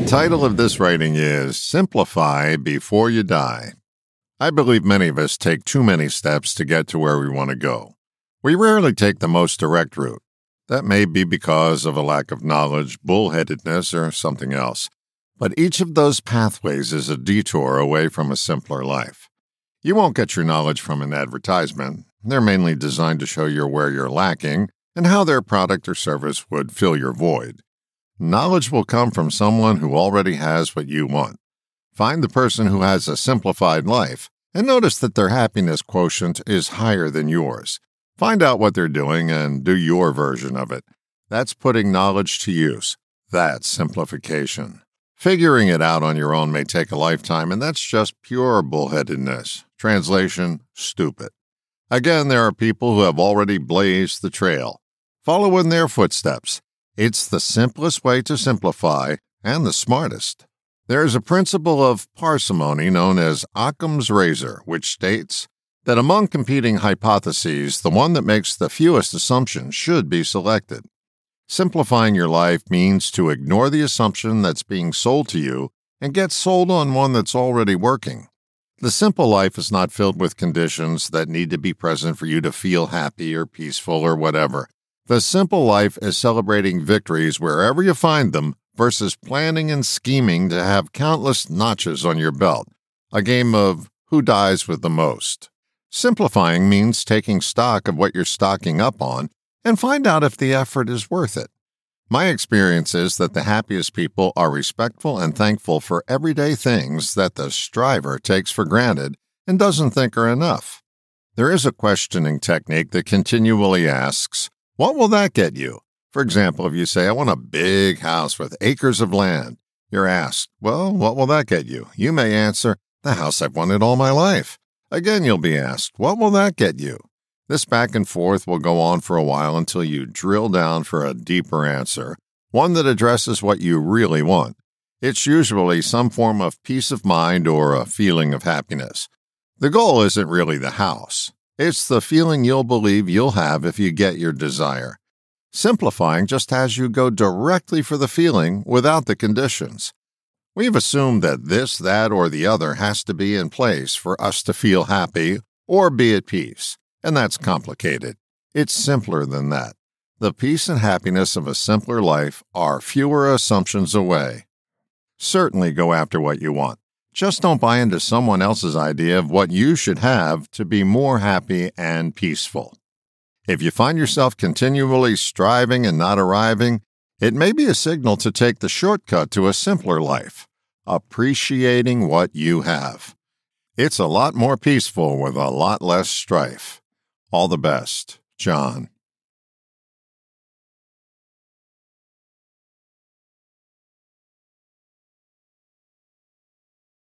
The title of this writing is Simplify Before You Die. I believe many of us take too many steps to get to where we want to go. We rarely take the most direct route. That may be because of a lack of knowledge, bullheadedness, or something else. But each of those pathways is a detour away from a simpler life. You won't get your knowledge from an advertisement. They're mainly designed to show you where you're lacking and how their product or service would fill your void. Knowledge will come from someone who already has what you want. Find the person who has a simplified life and notice that their happiness quotient is higher than yours. Find out what they're doing and do your version of it. That's putting knowledge to use. That's simplification. Figuring it out on your own may take a lifetime, and that's just pure bullheadedness. Translation stupid. Again, there are people who have already blazed the trail. Follow in their footsteps. It's the simplest way to simplify and the smartest. There is a principle of parsimony known as Occam's razor, which states that among competing hypotheses, the one that makes the fewest assumptions should be selected. Simplifying your life means to ignore the assumption that's being sold to you and get sold on one that's already working. The simple life is not filled with conditions that need to be present for you to feel happy or peaceful or whatever. The simple life is celebrating victories wherever you find them versus planning and scheming to have countless notches on your belt. A game of who dies with the most. Simplifying means taking stock of what you're stocking up on and find out if the effort is worth it. My experience is that the happiest people are respectful and thankful for everyday things that the striver takes for granted and doesn't think are enough. There is a questioning technique that continually asks, what will that get you? For example, if you say, I want a big house with acres of land, you're asked, Well, what will that get you? You may answer, The house I've wanted all my life. Again, you'll be asked, What will that get you? This back and forth will go on for a while until you drill down for a deeper answer, one that addresses what you really want. It's usually some form of peace of mind or a feeling of happiness. The goal isn't really the house. It's the feeling you'll believe you'll have if you get your desire. Simplifying just has you go directly for the feeling without the conditions. We've assumed that this, that, or the other has to be in place for us to feel happy or be at peace, and that's complicated. It's simpler than that. The peace and happiness of a simpler life are fewer assumptions away. Certainly go after what you want. Just don't buy into someone else's idea of what you should have to be more happy and peaceful. If you find yourself continually striving and not arriving, it may be a signal to take the shortcut to a simpler life, appreciating what you have. It's a lot more peaceful with a lot less strife. All the best, John.